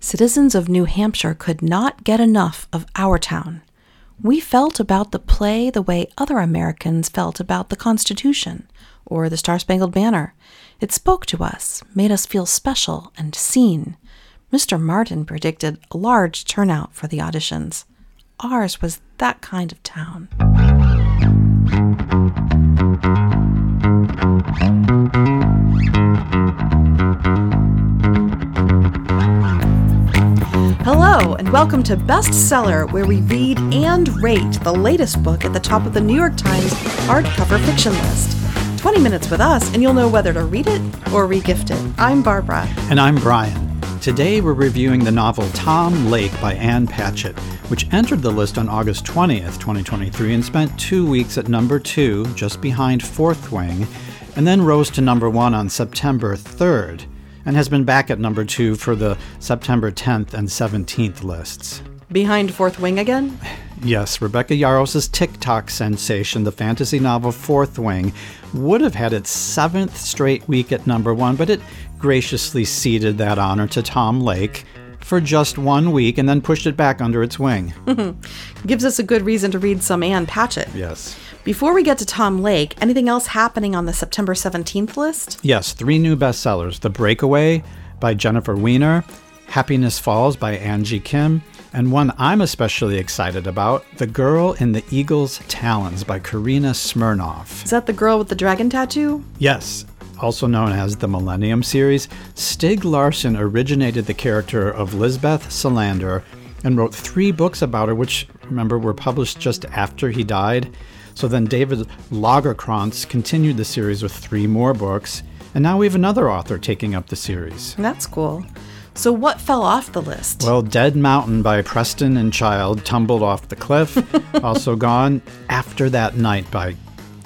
citizens of New Hampshire could not get enough of our town. We felt about the play the way other Americans felt about the Constitution or the Star Spangled Banner. It spoke to us, made us feel special and seen. Mr. Martin predicted a large turnout for the auditions. Ours was that kind of town. Hello, and welcome to Bestseller, where we read and rate the latest book at the top of the New York Times hardcover fiction list. 20 minutes with us, and you'll know whether to read it or regift it. I'm Barbara. And I'm Brian. Today we're reviewing the novel Tom Lake by Ann Patchett, which entered the list on August 20th, 2023, and spent two weeks at number two, just behind Fourth Wing, and then rose to number one on September 3rd, and has been back at number two for the September 10th and 17th lists. Behind Fourth Wing again? Yes, Rebecca Yarros' TikTok sensation, the fantasy novel Fourth Wing, would have had its seventh straight week at number one, but it graciously ceded that honor to Tom Lake for just one week and then pushed it back under its wing. Gives us a good reason to read some Ann Patchett. Yes. Before we get to Tom Lake, anything else happening on the September 17th list? Yes, three new bestsellers The Breakaway by Jennifer Weiner, Happiness Falls by Angie Kim, and one I'm especially excited about The Girl in the Eagle's Talons by Karina Smirnoff. Is that the girl with the dragon tattoo? Yes, also known as the Millennium series, Stieg Larsson originated the character of Lisbeth Salander and wrote three books about her, which, remember, were published just after he died. So then David Lagercrantz continued the series with three more books, and now we have another author taking up the series. That's cool. So, what fell off the list? Well, Dead Mountain by Preston and Child tumbled off the cliff. also gone After That Night by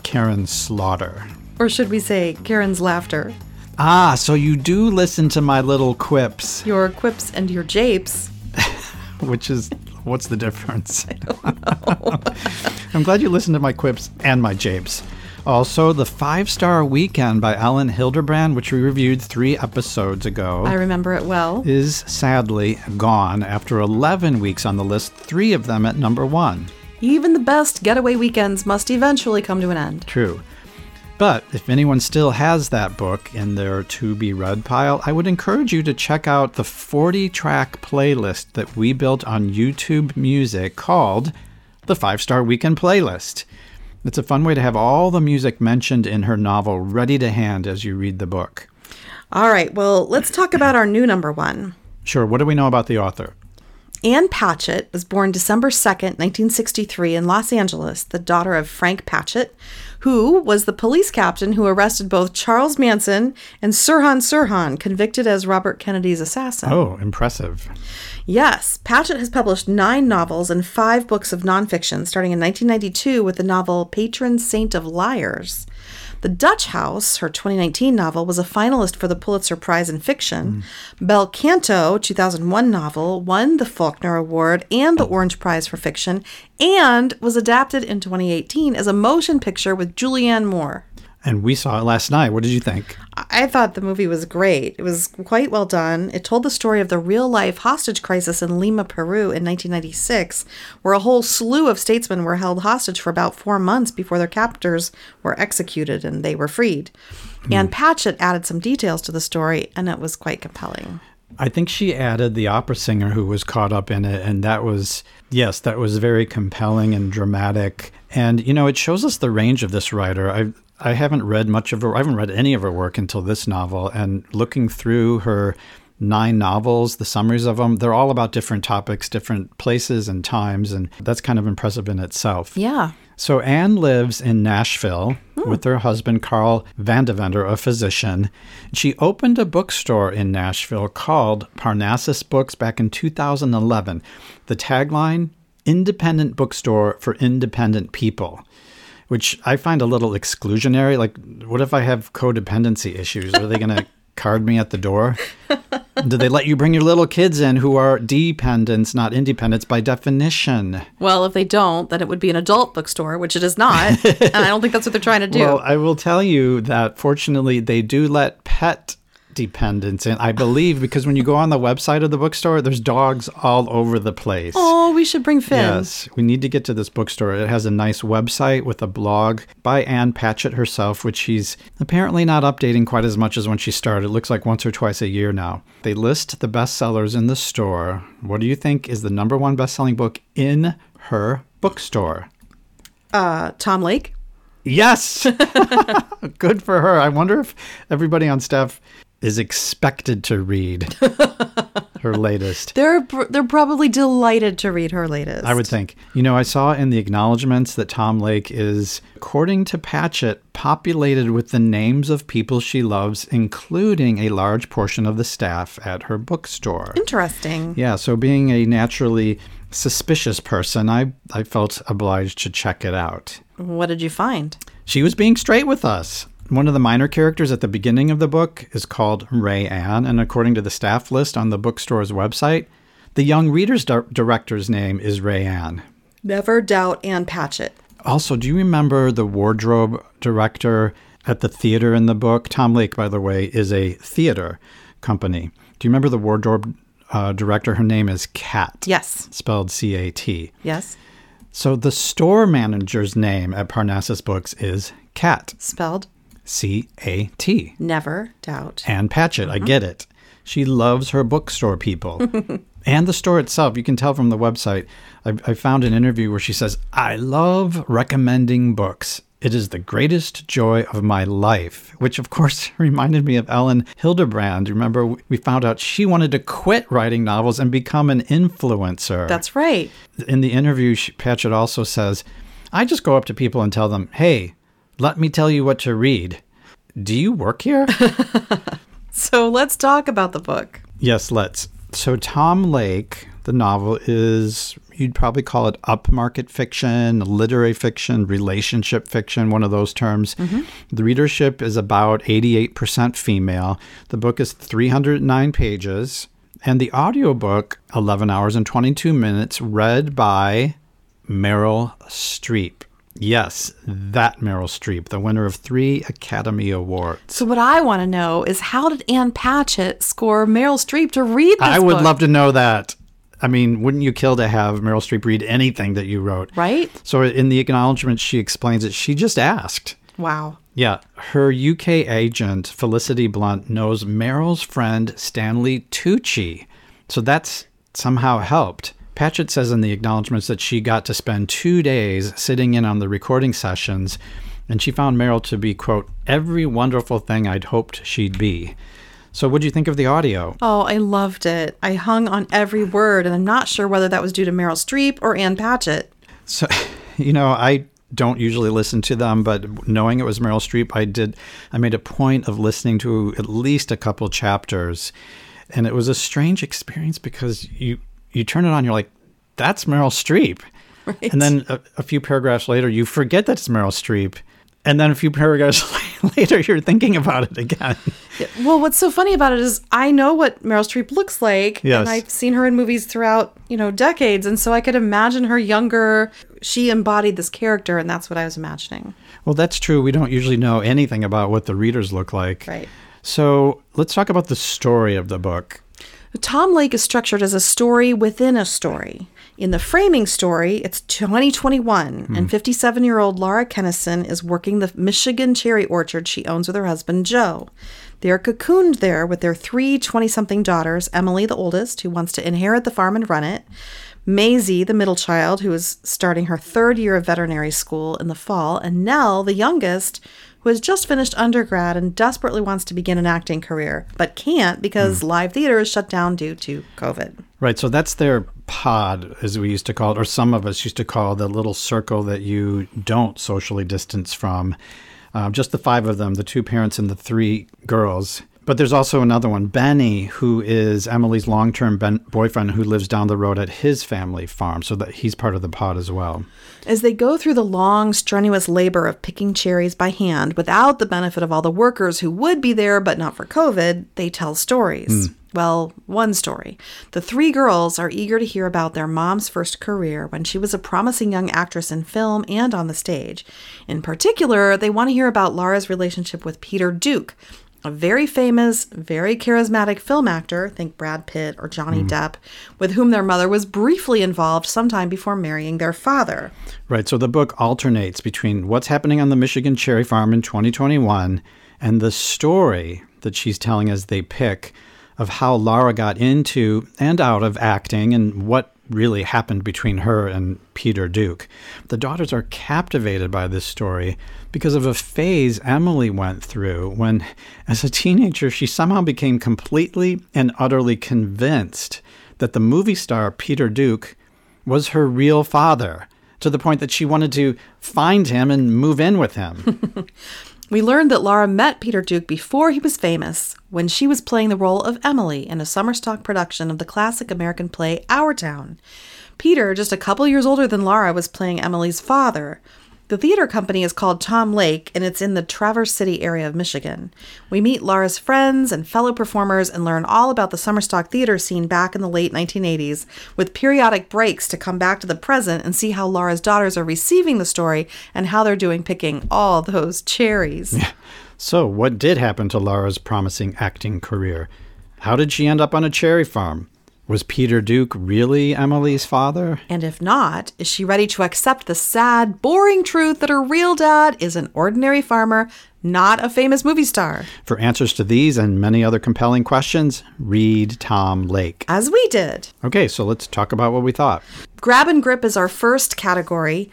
Karin Slaughter. Or should we say Karen's laughter? Ah, so you do listen to my little quips. Your quips and your japes. Which is, what's the difference? I don't know. I'm glad you listened to my quips and my japes. Also, The Five Star Weekend by Elin Hilderbrand, which we reviewed three episodes ago. I remember it well. Is sadly gone after 11 weeks on the list, three of them at number one. Even the best getaway weekends must eventually come to an end. True. But if anyone still has that book in their to be read pile, I would encourage you to check out the 40 track playlist that we built on YouTube Music called the Five Star Weekend Playlist. It's a fun way to have all the music mentioned in her novel ready to hand as you read the book. All right, well, let's talk about our new number one. Sure, what do we know about the author? Ann Patchett was born December 2nd, 1963, in Los Angeles, the daughter of Frank Patchett, who was the police captain who arrested both Charles Manson and Sirhan Sirhan, convicted as Robert Kennedy's assassin. Oh, impressive. Yes, Patchett has published nine novels and five books of nonfiction, starting in 1992 with the novel Patron Saint of Liars. The Dutch House, her 2019 novel, was a finalist for the Pulitzer Prize in Fiction. Mm. Bel Canto, 2001 novel, won the Faulkner Award and the Orange Prize for Fiction, and was adapted in 2018 as a motion picture with Julianne Moore. And we saw it last night. What did you think? I thought the movie was great. It was quite well done. It told the story of the real life hostage crisis in Lima, Peru in 1996, where a whole slew of statesmen were held hostage for about four months before their captors were executed and they were freed. Mm. And Patchett added some details to the story, and it was quite compelling. I think she added the opera singer who was caught up in it, and that was, yes, that was very compelling and dramatic. And, you know, it shows us the range of this writer. I I haven't read much of her. I haven't read any of her work until this novel. And looking through her nine novels, the summaries of them, they're all about different topics, different places and times. And that's kind of impressive in itself. Yeah. So Ann lives in Nashville mm. with her husband, Karl VanDevender, a physician. She opened a bookstore in Nashville called Parnassus Books back in 2011. The tagline Independent Bookstore for Independent People which I find a little exclusionary. Like, what if I have codependency issues? Are they going to card me at the door? Do they let you bring your little kids in who are dependents, not independents by definition? Well, if they don't, then it would be an adult bookstore, which it is not. and I don't think that's what they're trying to do. Well, I will tell you that fortunately they do let pet dependence in, I believe, because when you go on the website of the bookstore, there's dogs all over the place. Oh, we should bring Finn. Yes, we need to get to this bookstore. It has a nice website with a blog by Ann Patchett herself, which she's apparently not updating quite as much as when she started. It looks like once or twice a year now. They list the bestsellers in the store. What do you think is the number one best-selling book in her bookstore? Uh, Tom Lake. Yes. Good for her. I wonder if everybody on staff is expected to read her latest. They're they're probably delighted to read her latest. I would think. You know, I saw in the acknowledgments that Tom Lake is, according to Patchett, populated with the names of people she loves, including a large portion of the staff at her bookstore. Interesting. Yeah, so being a naturally suspicious person, I, I felt obliged to check it out. What did you find? She was being straight with us. One of the minor characters at the beginning of the book is called Ray Ann, and according to the staff list on the bookstore's website, the young reader's di- director's name is Ray Ann. Never doubt Ann Patchett. Also, do you remember the wardrobe director at the theater in the book? Tom Lake, by the way, is a theater company. Do you remember the wardrobe uh, director? Her name is Cat. Yes. Spelled C A T. Yes. So the store manager's name at Parnassus Books is Cat. Spelled C A T. never doubt. Ann Patchett, I mm-hmm. get it. She loves her bookstore people. and the store itself, you can tell from the website. I, I found an interview where she says, I love recommending books. It is the greatest joy of my life, which of course reminded me of Elin Hilderbrand. Remember, we found out she wanted to quit writing novels and become an influencer. That's right. In the interview, Patchett also says, I just go up to people and tell them, hey, let me tell you what to read. Do you work here? So let's talk about the book. Yes, let's. So, Tom Lake, the novel, is you'd probably call it upmarket fiction, literary fiction, relationship fiction, one of those terms. Mm-hmm. The readership is about 88% female. The book is 309 pages, and the audiobook, 11 hours and 22 minutes, read by Meryl Streep. Yes, that Meryl Streep, the winner of three Academy Awards. So what I want to know is how did Ann Patchett score Meryl Streep to read this I would book? love to know that. I mean, wouldn't you kill to have Meryl Streep read anything that you wrote? Right? So in the acknowledgement, she explains it. She just asked. Wow. Yeah, her UK agent, Felicity Blunt, knows Meryl's friend, Stanley Tucci. So that's somehow helped. Patchett says in the acknowledgments that she got to spend two days sitting in on the recording sessions, and she found Meryl to be, quote, every wonderful thing I'd hoped she'd be. So, what'd you think of the audio? Oh, I loved it. I hung on every word, and I'm not sure whether that was due to Meryl Streep or Ann Patchett. So, you know, I don't usually listen to them, but knowing it was Meryl Streep, I did. I made a point of listening to at least a couple chapters, and it was a strange experience because you you turn it on, you're like, "That's Meryl Streep," and then a, a few paragraphs later, you forget that it's Meryl Streep, and then a few paragraphs later, you're thinking about it again. Well, what's so funny about it is I know what Meryl Streep looks like, Yes. and I've seen her in movies throughout, you know, decades, and so I could imagine her younger. She embodied this character, and that's what I was imagining. Well, that's true. We don't usually know anything about what the readers look like. Right. So let's talk about the story of the book. Tom Lake is structured as a story within a story. In the framing story, it's 2021, hmm. and 57 year old Laura Kenison is working the Michigan cherry orchard she owns with her husband, Joe. They are cocooned there with their three 20 something daughters Emily, the oldest, who wants to inherit the farm and run it, Maisie, the middle child, who is starting her third year of veterinary school in the fall, and Nell, the youngest, who has just finished undergrad and desperately wants to begin an acting career, but can't because live theater is shut down due to COVID. Right. So that's their pod, as we used to call it, or some of us used to call the little circle that you don't socially distance from. Um, just the five of them, the two parents and the three girls. But there's also another one, Benny, who is Emily's long term ben- boyfriend who lives down the road at his family farm. So that he's part of the pod as well. As they go through the long, strenuous labor of picking cherries by hand without the benefit of all the workers who would be there but not for COVID, they tell stories. Hmm. Well, one story. The three girls are eager to hear about their mom's first career when she was a promising young actress in film and on the stage. In particular, they want to hear about Laura's relationship with Peter Duke, a very famous, very charismatic film actor, think Brad Pitt or Johnny mm. Depp, with whom their mother was briefly involved sometime before marrying their father. Right. So the book alternates between what's happening on the Michigan cherry farm in 2021 and the story that she's telling as they pick of how Lara got into and out of acting and what really happened between her and Peter Duke. The daughters are captivated by this story because of a phase Emily went through when, as a teenager, she somehow became completely and utterly convinced that the movie star Peter Duke was her real father, to the point that she wanted to find him and move in with him. We learned that Laura met Peter Duke before he was famous, when she was playing the role of Emily in a summer stock production of the classic American play Our Town. Peter, just a couple years older than Laura, was playing Emily's father. The theater company is called Tom Lake, and it's in the Traverse City area of Michigan. We meet Laura's friends and fellow performers and learn all about the summer stock theater scene back in the late 1980s, with periodic breaks to come back to the present and see how Laura's daughters are receiving the story and how they're doing picking all those cherries. so, what did happen to Laura's promising acting career? How did she end up on a cherry farm? Was Peter Duke really Emily's father? And if not, is she ready to accept the sad, boring truth that her real dad is an ordinary farmer, not a famous movie star? For answers to these and many other compelling questions, read Tom Lake. As we did. Okay, so let's talk about what we thought. Grab and grip is our first category.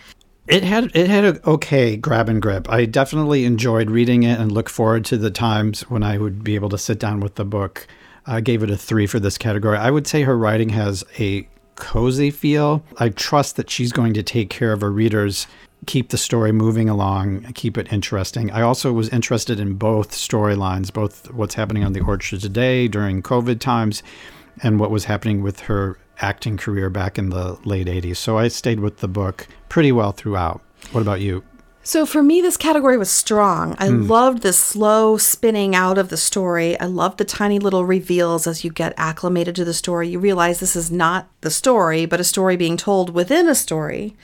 It had it had a okay grab and grip. I definitely enjoyed reading it and look forward to the times when I would be able to sit down with the book. I gave it a three for this category. I would say her writing has a cozy feel. I trust that she's going to take care of her readers, keep the story moving along, keep it interesting. I also was interested in both storylines, both what's happening on the orchard today during COVID times and what was happening with her acting career back in the late 80s. So I stayed with the book pretty well throughout. What about you? So for me, this category was strong. I hmm. loved the slow spinning out of the story. I loved the tiny little reveals as you get acclimated to the story. You realize this is not the story, but a story being told within a story.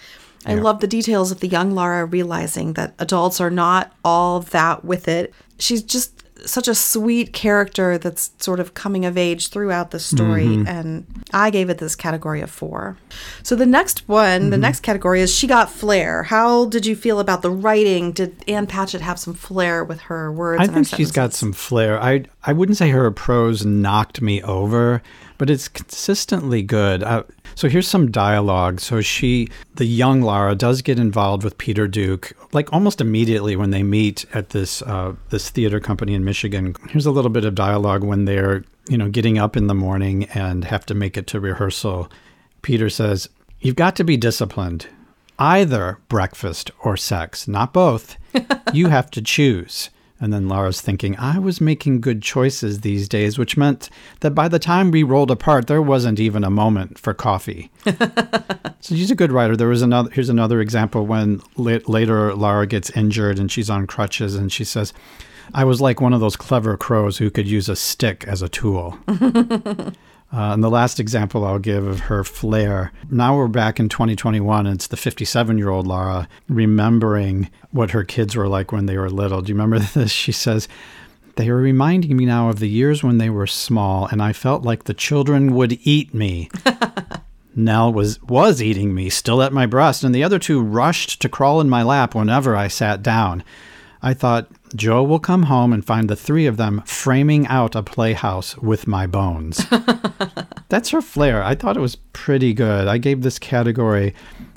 I love the details of the young Lara realizing that adults are not all that with it. She's just such a sweet character that's sort of coming of age throughout the story. Mm-hmm. And I gave it this category of four. So the next one, the mm-hmm. next category is She Got Flair. How did you feel about the writing? Did Ann Patchett have some flair with her words? I and her think she's got some flair. I I wouldn't say her prose knocked me over, but it's consistently good. Uh, so here's some dialogue. So she, the young Lara, does get involved with Peter Duke, like almost immediately when they meet at this uh, this theater company in Michigan. Here's a little bit of dialogue when they're you know getting up in the morning and have to make it to rehearsal. Peter says, "You've got to be disciplined." Either breakfast or sex, not both. you have to choose. And then Lara's thinking, I was making good choices these days, which meant that by the time we rolled apart, there wasn't even a moment for coffee. so she's a good writer. There was another. Here's another example when la- later Lara gets injured and she's on crutches, and she says, "I was like one of those clever crows who could use a stick as a tool." Uh, and the last example I'll give of her flair. Now we're back in 2021. And it's the 57 year old Laura remembering what her kids were like when they were little. Do you remember this? She says, They are reminding me now of the years when they were small, and I felt like the children would eat me. Nell was was eating me, still at my breast, and the other two rushed to crawl in my lap whenever I sat down. I thought, Joe will come home and find the three of them framing out a playhouse with my bones. That's her flair. I thought it was pretty good. I gave this category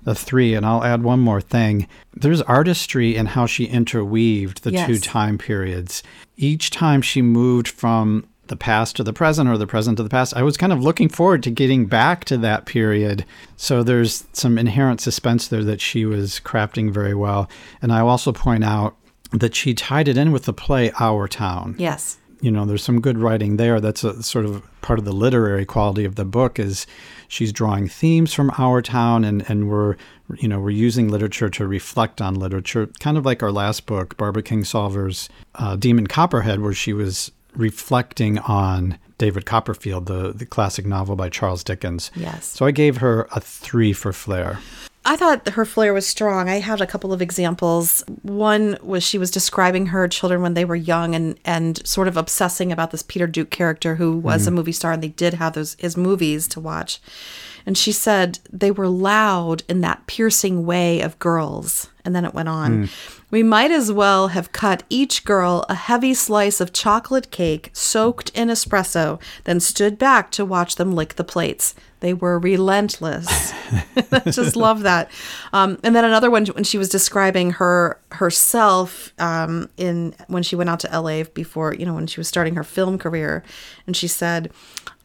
a three, and I'll add one more thing. There's artistry in how she interweaved the two time periods. Each time she moved from the past to the present or the present to the past, I was kind of looking forward to getting back to that period. So there's some inherent suspense there that she was crafting very well. And I also point out that she tied it in with the play Our Town. Yes. you know there's some good writing there. That's a sort of part of the literary quality of the book is she's drawing themes from our town and and we're you know we're using literature to reflect on literature. Kind of like our last book barbara kingsolver's uh, demon copperhead where she was reflecting on david copperfield the, the classic novel by charles dickens. Yes. so i gave her a three for flair I thought her flair was strong. I had a couple of examples. One was she was describing her children when they were young and and sort of obsessing about this Peter Duke character who was a mm-hmm. movie star and they did have those his movies to watch. And she said they were loud in that piercing way of girls. And then it went on. We might as well have cut each girl a heavy slice of chocolate cake soaked in espresso, then stood back to watch them lick the plates. They were relentless. I just love that. Um, and then another one when she was describing her herself um, in when she went out to LA before you know when she was starting her film career, and she said,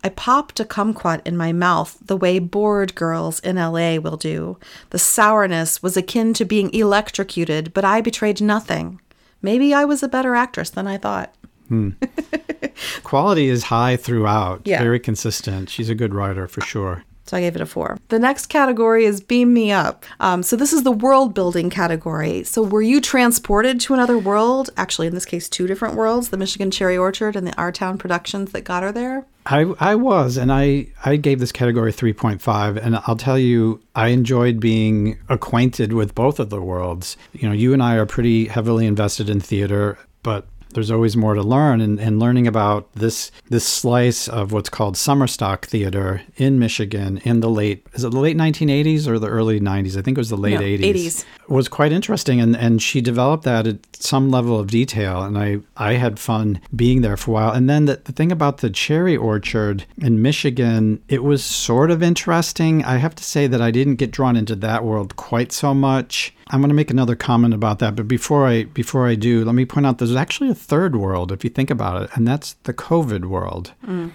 I popped a kumquat in my mouth the way bored girls in LA will do. The sourness was akin to being electrocuted, but I betrayed nothing. Maybe I was a better actress than I thought. Quality is high throughout, Yeah. very consistent. She's a good writer for sure. So I gave it a four. The next category is Beam Me Up. Um, so this is the world building category. So were you transported to another world? Actually, in this case, two different worlds the Michigan Cherry Orchard and the Our Town Productions that got her there. I, I was, and I, I gave this category 3.5. And I'll tell you, I enjoyed being acquainted with both of the worlds. You know, you and I are pretty heavily invested in theater, but there's always more to learn. And, and learning about this this slice of what's called summer stock theater in Michigan in the late, is it the late 1980s or the early 90s? I think it was the late No, 80s. 80s. was quite interesting and, and she developed that at some level of detail and I, I had fun being there for a while and then the, the thing about the cherry orchard in michigan it was sort of interesting i have to say that i didn't get drawn into that world quite so much i'm going to make another comment about that but before i before i do let me point out there's actually a third world if you think about it and that's the covid world mm.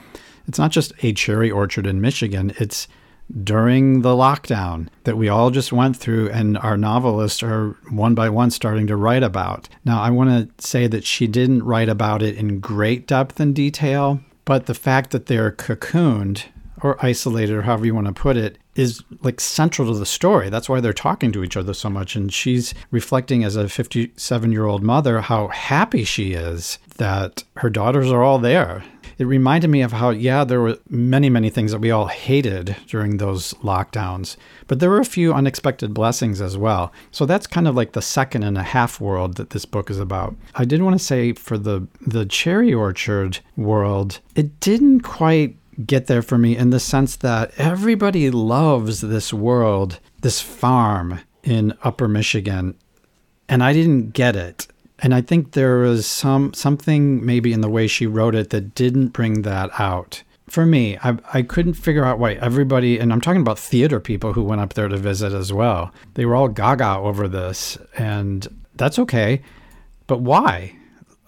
it's not just a cherry orchard in Michigan, it's during the lockdown that we all just went through and our novelists are one by one starting to write about. Now, I want to say that she didn't write about it in great depth and detail, but the fact that they're cocooned or isolated or however you want to put it is like central to the story. That's why they're talking to each other so much. And she's reflecting as a 57 year old mother how happy she is that her daughters are all there. It reminded me of how, yeah, there were many, many things that we all hated during those lockdowns, but there were a few unexpected blessings as well. So that's kind of like the second and a half world that this book is about. I did want to say for the the cherry orchard world, it didn't quite get there for me in the sense that everybody loves this world, this farm in upper Michigan, and I didn't get it. And I think there was some something maybe in the way she wrote it that didn't bring that out. For me, I, I couldn't figure out why everybody, and I'm talking about theater people who went up there to visit as well, they were all gaga over this, and that's okay. But why?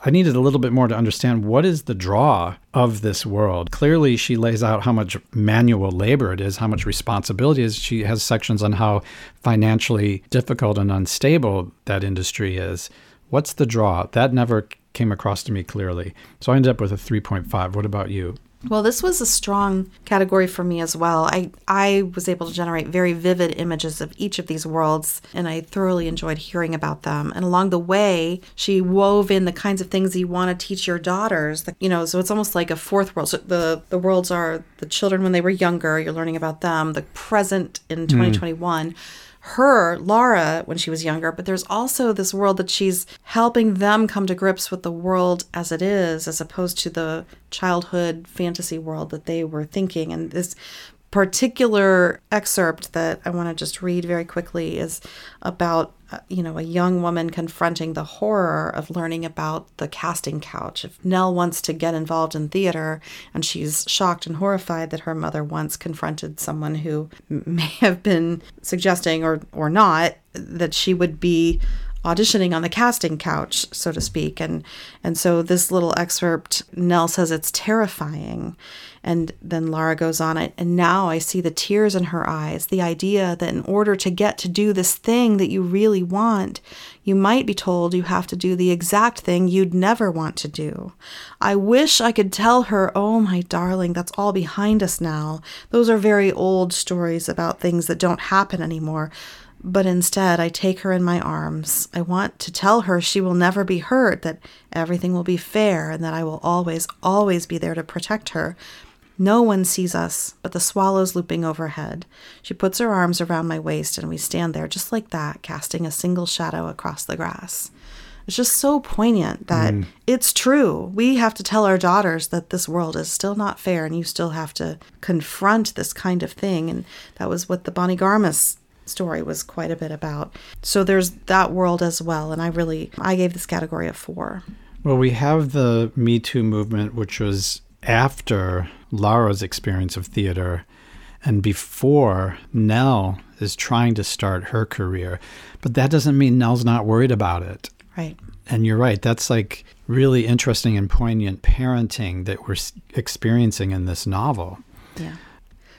I needed a little bit more to understand what is the draw of this world. Clearly, she lays out how much manual labor it is, how much responsibility it is. She has sections on how financially difficult and unstable that industry is. What's the draw? That never came across to me clearly. So I ended up with a 3.5. What about you? Well, this was a strong category for me as well. I, I was able to generate very vivid images of each of these worlds, and I thoroughly enjoyed hearing about them. And along the way, she wove in the kinds of things you want to teach your daughters. You know, so it's almost like a fourth world. So the the worlds are the children when they were younger. You're learning about them. The present in hmm. 2021 her, Laura, when she was younger, but there's also this world that she's helping them come to grips with the world as it is, as opposed to the childhood fantasy world that they were thinking. And this particular excerpt that I want to just read very quickly is about uh, you know a young woman confronting the horror of learning about the casting couch. If nell wants to get involved in theater and she's shocked and horrified that her mother once confronted someone who may have been suggesting or or not that she would be auditioning on the casting couch so to speak and and so this little excerpt nell says it's terrifying and then Lara goes on it, and now I see the tears in her eyes. The idea that in order to get to do this thing that you really want, you might be told you have to do the exact thing you'd never want to do. I wish I could tell her, oh, my darling, that's all behind us now. Those are very old stories about things that don't happen anymore. But instead, I take her in my arms. I want to tell her she will never be hurt, that everything will be fair, and that I will always, always be there to protect her. No one sees us but the swallows looping overhead. She puts her arms around my waist, and we stand there just like that, casting a single shadow across the grass. It's just so poignant that mm. it's true. We have to tell our daughters that this world is still not fair and you still have to confront this kind of thing. And that was what the Bonnie Garmus story was quite a bit about. So there's that world as well. And I really, I gave this category a four. Well, we have the Me Too movement, which was after Laura's experience of theater and before Nell is trying to start her career. But that doesn't mean Nell's not worried about it. Right. And you're right. That's like really interesting and poignant parenting that we're experiencing in this novel. Yeah.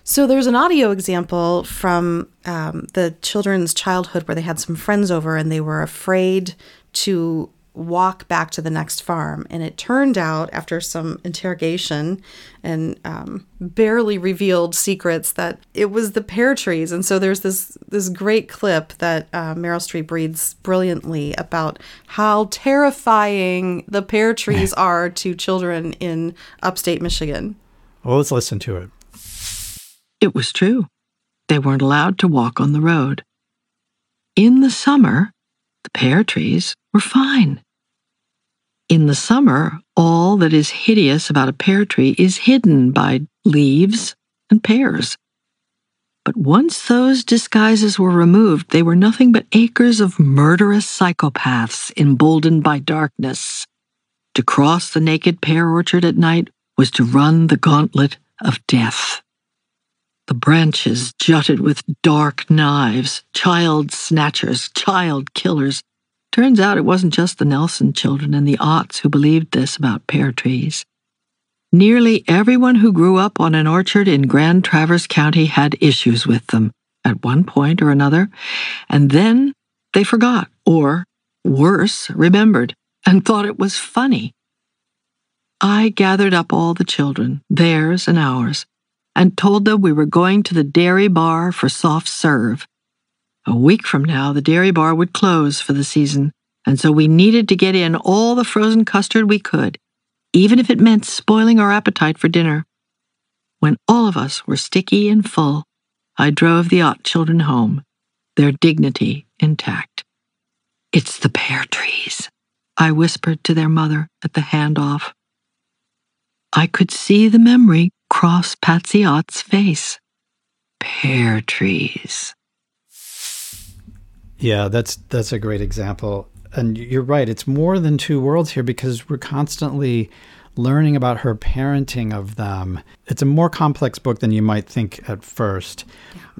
So there's an audio example from um, the children's childhood where they had some friends over and they were afraid to walk back to the next farm. And it turned out, after some interrogation and um, barely revealed secrets, that it was the pear trees. And so there's this this great clip that uh, Meryl Streep reads brilliantly about how terrifying the pear trees are to children in upstate Michigan. Well, let's listen to it. It was true. They weren't allowed to walk on the road. In the summer, the pear trees were fine. In the summer, all that is hideous about a pear tree is hidden by leaves and pears. But once those disguises were removed, they were nothing but acres of murderous psychopaths emboldened by darkness. To cross the naked pear orchard at night was to run the gauntlet of death. The branches jutted with dark knives, child snatchers, child killers. Turns out it wasn't just the Nelson children and the Otts who believed this about pear trees. Nearly everyone who grew up on an orchard in Grand Traverse County had issues with them at one point or another, and then they forgot, or worse, remembered, and thought it was funny. I gathered up all the children, theirs and ours, and told them we were going to the dairy bar for soft serve. A week from now, the dairy bar would close for the season, and so we needed to get in all the frozen custard we could, even if it meant spoiling our appetite for dinner. When all of us were sticky and full, I drove the Ott children home, their dignity intact. It's the pear trees, I whispered to their mother at the handoff. I could see the memory cross Patsy Ott's face. Pear trees. Yeah, that's that's a great example. And you're right, it's more than two worlds here because we're constantly learning about her parenting of them. It's a more complex book than you might think at first.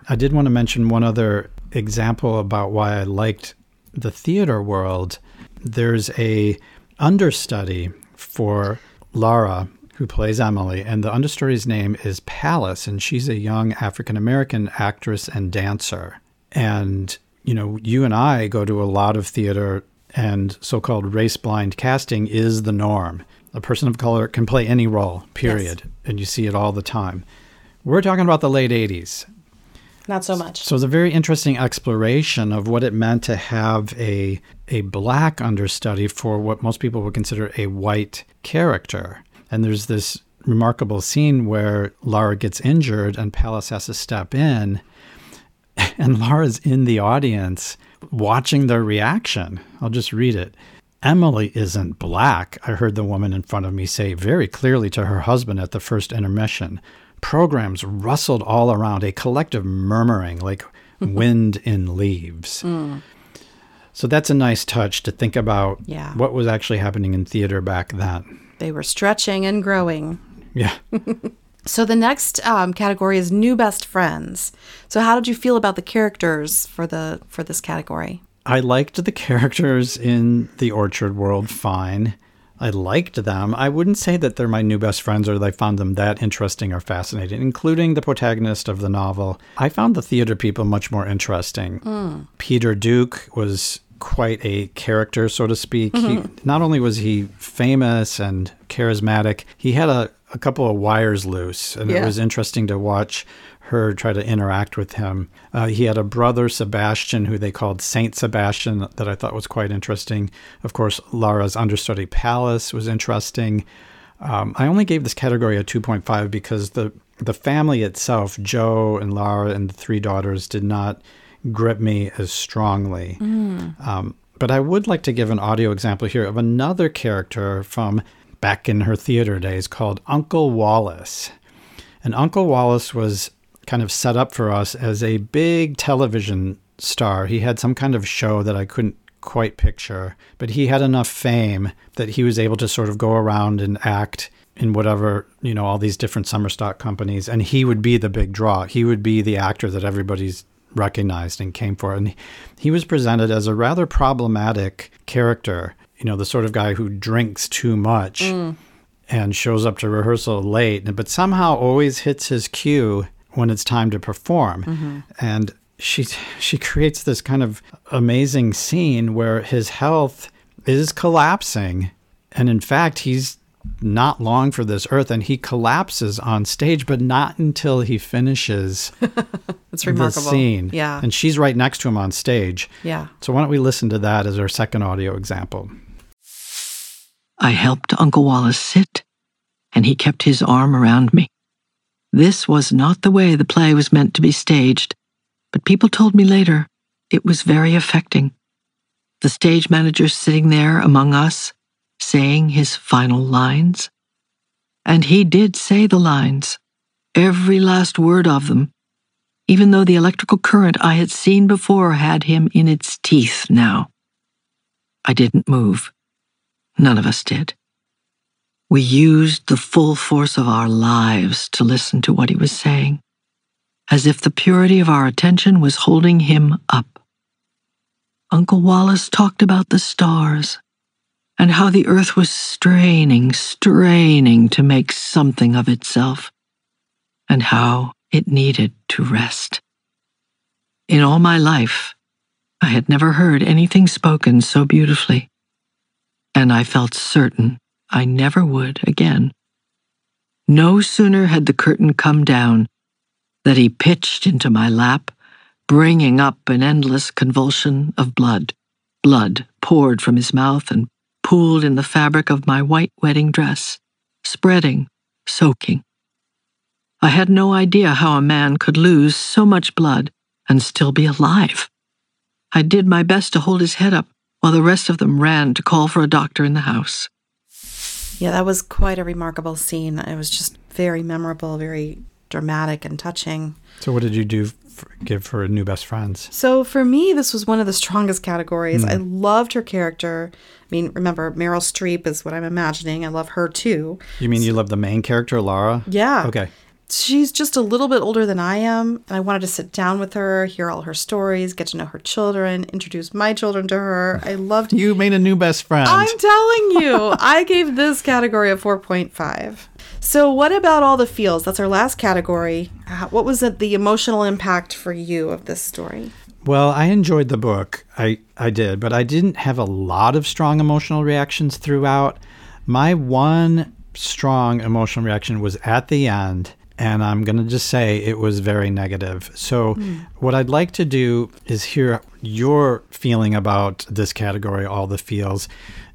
I did want to mention one other example about why I liked the theater world. There's a understudy for Laura who plays Emily, and the understudy's name is Palace, and she's a young African American actress and dancer. And you know, you and I go to a lot of theater, and so called race blind casting is the norm. A person of color can play any role, period. And you see it all the time. We're talking about the late 80s. Not so much. So it's a very interesting exploration of what it meant to have a, a black understudy for what most people would consider a white character. And there's this remarkable scene where Lara gets injured and Palace has to step in and Lara's in the audience watching their reaction. I'll just read it. Emily isn't black, I heard the woman in front of me say very clearly to her husband at the first intermission. Programs rustled all around, a collective murmuring like wind in leaves. Hmm. So that's a nice touch to think about Yeah. what was actually happening in theater back then. They were stretching and growing. Yeah. So the next um, category is new best friends. So how did you feel about the characters for the for this category? I liked the characters in the Orchard World fine. I liked them. I wouldn't say that they're my new best friends or that I found them that interesting or fascinating, including the protagonist of the novel. I found the theater people much more interesting. Peter Duke was quite a character, so to speak. He, not only was he famous and charismatic, he had a, a couple of wires loose, and it was interesting to watch her try to interact with him. Uh, he had a brother, Sebastian, who they called Saint Sebastian, that I thought was quite interesting. Of course, Lara's understudy Palace was interesting. Um, I only gave this category a 2.5 because the the family itself, Joe and Lara and the three daughters, did not grip me as strongly. Um, but I would like to give an audio example here of another character from back in her theater days called Uncle Wallace. And Uncle Wallace was kind of set up for us as a big television star. He had some kind of show that I couldn't quite picture, but he had enough fame that he was able to sort of go around and act in whatever, you know, all these different summer stock companies. And he would be the big draw. He would be the actor that everybody's recognized and came for. And he was presented as a rather problematic character, you know, the sort of guy who drinks too much mm. and shows up to rehearsal late, but somehow always hits his cue when it's time to perform. Mm-hmm. And she she creates this kind of amazing scene where his health is collapsing, and in fact he's not long for this earth and he collapses on stage but not until he finishes It's the remarkable. scene Yeah. and she's right next to him on stage yeah. so why don't we listen to that as our second audio example I helped Uncle Wallace sit, and he kept his arm around me. This was not the way the play was meant to be staged, but people told me later it was very affecting. The stage manager sitting there among us, saying his final lines. And he did say the lines, every last word of them, even though the electrical current I had seen before had him in its teeth now. I didn't move. None of us did. We used the full force of our lives to listen to what he was saying, as if the purity of our attention was holding him up. Uncle Wallace talked about the stars and how the earth was straining, straining to make something of itself, and how it needed to rest. In all my life, I had never heard anything spoken so beautifully and I felt certain I never would again. No sooner had the curtain come down that he pitched into my lap, bringing up an endless convulsion of blood. Blood poured from his mouth and pooled in the fabric of my white wedding dress, spreading, soaking. I had no idea how a man could lose so much blood and still be alive. I did my best to hold his head up while the rest of them ran to call for a doctor in the house. Yeah, that was quite a remarkable scene. It was just very memorable, very dramatic and touching. so what did you do for, give for new best friends So for me, this was one of the strongest categories. Hmm. I loved her character. I mean, remember, Meryl Streep is what I'm imagining. I love her too. you mean you love the main character laura Yeah. okay She's just a little bit older than I am, and I wanted to sit down with her, hear all her stories, get to know her children, introduce my children to her. I loved you made a new best friend I'm telling you, I gave this category a 4.5. So, what about all the feels? That's our last category. Uh, What was it, the emotional impact for you of this story? Well, I enjoyed the book. I, I did, but I didn't have a lot of strong emotional reactions throughout. My one strong emotional reaction was at the end, and I'm going to just say it was very negative. So, hmm. what I'd like to do is hear your feeling about this category, all the feels,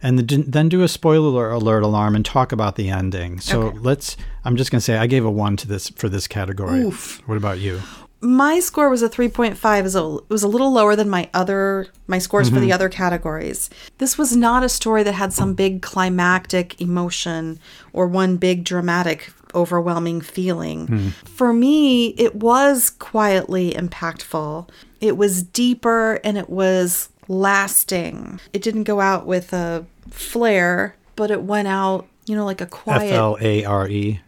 and then then do a spoiler alert alarm and talk about the ending. So, Okay. let's, I'm just going to say I gave a one to this for this category. Oof. What about you? My score was a 3.5. It was a, it was a little lower than my other my scores for the mm-hmm. other categories. This was not a story that had some big climactic emotion or one big dramatic overwhelming feeling. Hmm. For me, it was quietly impactful. It was deeper and it was lasting. It didn't go out with a flare, but it went out, you know, like a quiet. L A R E.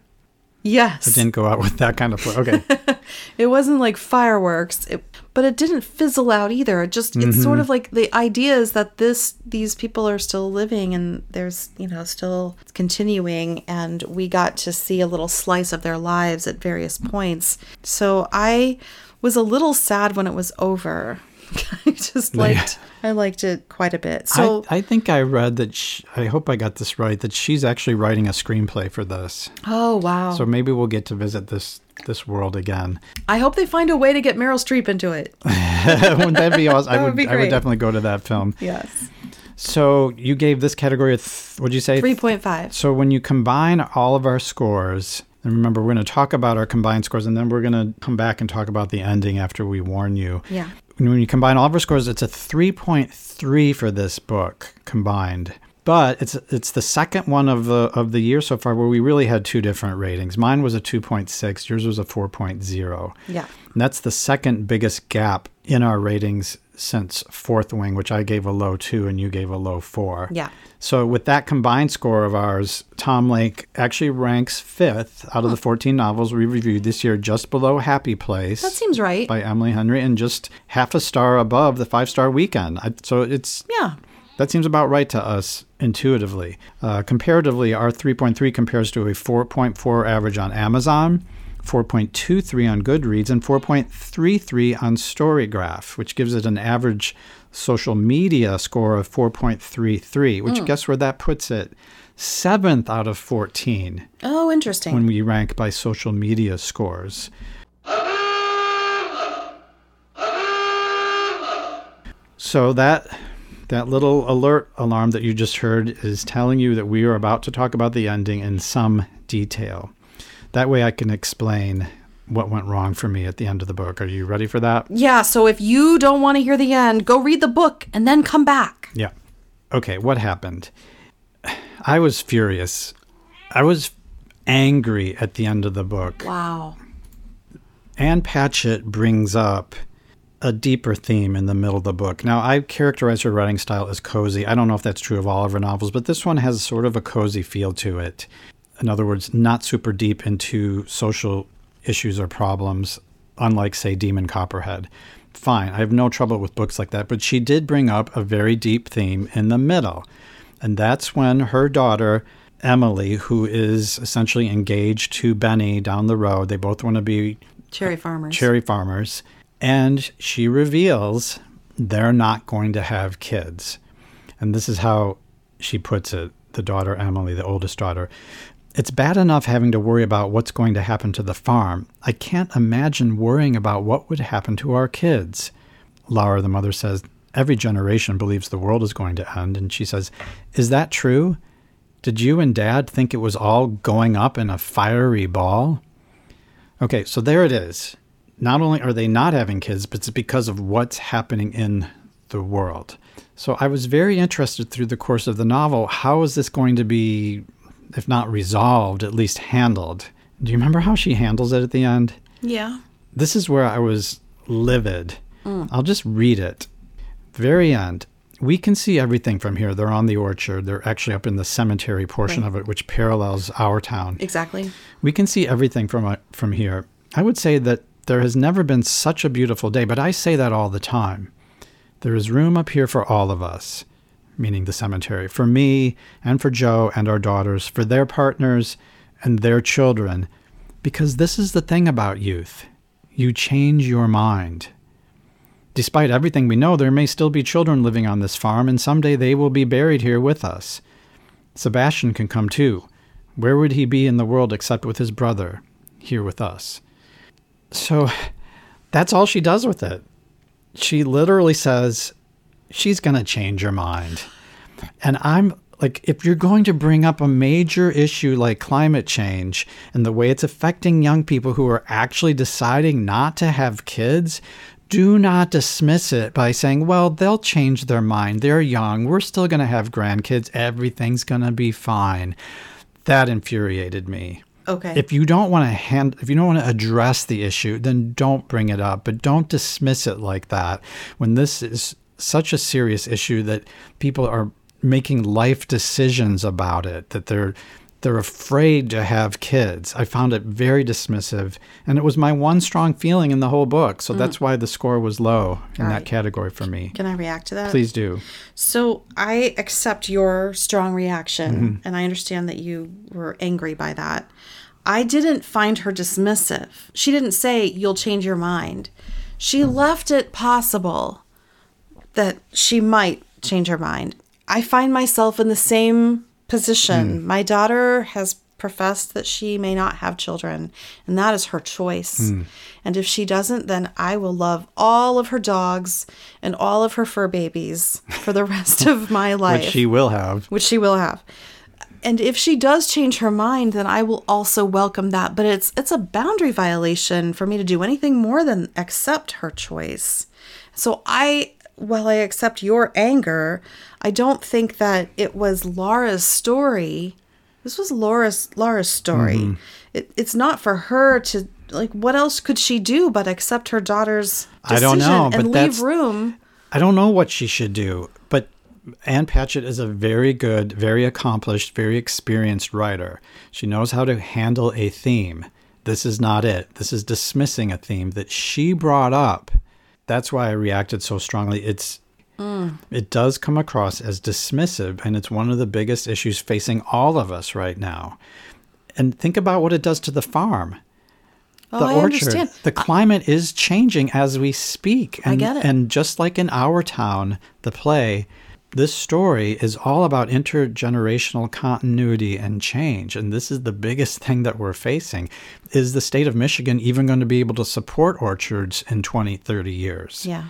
yes. It didn't go out with that kind of. Okay. It wasn't like fireworks, it, but it didn't fizzle out either. It just it's sort mm-hmm. of like the idea is that this these people are still living and there's you know still continuing, and we got to see a little slice of their lives at various points. So I was a little sad when it was over. I just liked I liked it quite a bit. So I, I think I read that. Sh I hope I got this right. That she's actually writing a screenplay for this. oh wow, So maybe we'll get to visit this this world again. I hope they find a way to get Meryl Streep into it. Wouldn't that be awesome? I That would would. be I would definitely go to that film. Yes. So you gave this category a th- what'd you say? 3.5. So when you combine all of our scores, and remember we're going to talk about our combined scores, and then we're going to come back and talk about the ending after we warn you. Yeah. When you combine all of our scores, it's a 3.3 for this book combined. But it's it's the second one of the of the year so far where we really had two different ratings. Mine was a 2.6, yours was a 4.0. Yeah. And that's the second biggest gap in our ratings since Fourth Wing, which I gave a low two and you gave a low four. Yeah. So with that combined score of ours, Tom Lake actually ranks fifth out of the 14 novels we reviewed this year, just below Happy Place. That seems right. by Emily Henry, and just half a star above the five star weekend. I, so it's yeah. That seems about right to us intuitively. Uh, comparatively, our 3.3 compares to a 4.4 average on Amazon, 4.23 on Goodreads, and 4.33 on Storygraph, which gives it an average social media score of 4.33, which guess where that puts it? Seventh out of 14 Oh, interesting. when we rank by social media scores. So that that little alert alarm that you just heard is telling you that we are about to talk about the ending in some detail. That way I can explain what went wrong for me at the end of the book. Are you ready for that? yeah, so if you don't want to hear the end, go read the book and then come back. Yeah. Okay, what happened? I was furious. I was angry at the end of the book. Wow. Ann Patchett brings up a deeper theme in the middle of the book. Now, I characterize her writing style as cozy. I don't know if that's true of all of her novels, but this one has sort of a cozy feel to it. In other words, not super deep into social issues or problems, unlike, say, Demon Copperhead. Fine, I have no trouble with books like that, but she did bring up a very deep theme in the middle. And that's when her daughter, Emily, who is essentially engaged to Benny down the road, they both want to be Cherry farmers. cherry farmers, and she reveals they're not going to have kids. And this is how she puts it the daughter, Emily, the oldest daughter. It's bad enough having to worry about what's going to happen to the farm. I can't imagine worrying about what would happen to our kids. Lara, the mother, says, Every generation believes the world is going to end. And she says, Is that true? Did you and dad think it was all going up in a fiery ball? Okay, so there it is. Not only are they not having kids, but it's because of what's happening in the world. So I was very interested through the course of the novel. How is this going to be, if not resolved, at least handled? Do you remember how she handles it at the end? Yeah. This is where I was livid. I'll just read it. Very end. We can see everything from here. They're on the orchard. They're actually up in the cemetery portion Right. of it, which parallels our town. Exactly. We can see everything from uh, from here. I would say that there has never been such a beautiful day, but I say that all the time. There is room up here for all of us, meaning the cemetery, for me and for Joe and our daughters, for their partners and their children, because this is the thing about youth. You change your mind. Despite everything we know, there may still be children living on this farm, and someday they will be buried here with us. Sebastian can come too. Where would he be in the world except with his brother, here with us? So that's all she does with it. She literally says, she's going to change her mind. And I'm like, if you're going to bring up a major issue like climate change and the way it's affecting young people who are actually deciding not to have kids, do not dismiss it by saying, well, they'll change their mind. They're young. We're still going to have grandkids. Everything's going to be fine. That infuriated me. Okay. If you don't want to hand, if you don't want to address the issue, then don't bring it up. But don't dismiss it like that when this is such a serious issue that people are making life decisions about it. That they're they're afraid to have kids. I found it very dismissive, and it was my one strong feeling in the whole book. So that's why the score was low in All that category for me. Can I react to that? Please do. So I accept your strong reaction, Mm-hmm. and I understand that you were angry by that. I didn't find her dismissive. She didn't say, You'll change your mind. She left it possible that she might change her mind. I find myself in the same position. My daughter has professed that she may not have children, and that is her choice. Hmm. And if she doesn't, then I will love all of her dogs and all of her fur babies for the rest of my life, Which she will have. which she will have. And if she does change her mind, then I will also welcome that. But it's it's a boundary violation for me to do anything more than accept her choice. So I while I accept your anger, I don't think that it was Lara's story. This was Lara's Lara's story. Mm-hmm. It, it's not for her to like. What else could she do but accept her daughter's decision I don't know, and but leave room? I don't know what she should do, but Ann Patchett is a very good, very accomplished, very experienced writer. She knows how to handle a theme. This is not it. This is dismissing a theme that she brought up. That's why I reacted so strongly. It's mm. it does come across as dismissive, and it's one of the biggest issues facing all of us right now. And think about what it does to the farm Oh, the I orchard. understand. The climate is changing as we speak. And, get it. And just like in Our Town, the play, this story is all about intergenerational continuity and change. And this is the biggest thing that we're facing. Is the state of Michigan even going to be able to support orchards in 20, 30 years? Yeah.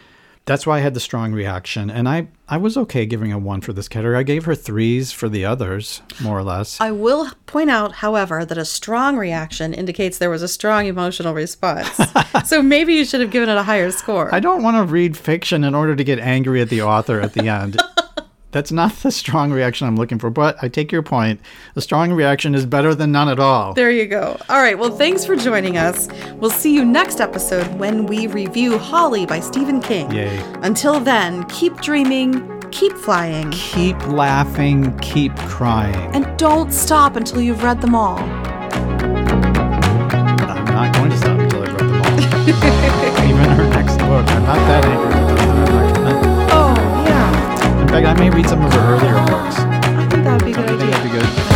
That's why I had the strong reaction. And I, I was okay giving a one for this category. I gave her threes for the others, more or less. I will point out, however, that a strong reaction indicates there was a strong emotional response. so maybe you should have given it a higher score. I don't want to read fiction in order to get angry at the author at the end. That's not the strong reaction I'm looking for, but I take your point. A strong reaction is better than none at all. there you go. All right. Well, thanks for joining us. We'll see you next episode when we review Holly by Stephen King. Yay. Until then, keep dreaming, keep flying, Keep laughing, keep crying. and don't stop until you've read them all. I'm not going to stop until I've read them all. Greg, I may read some of her earlier books. I think that'd be a good idea.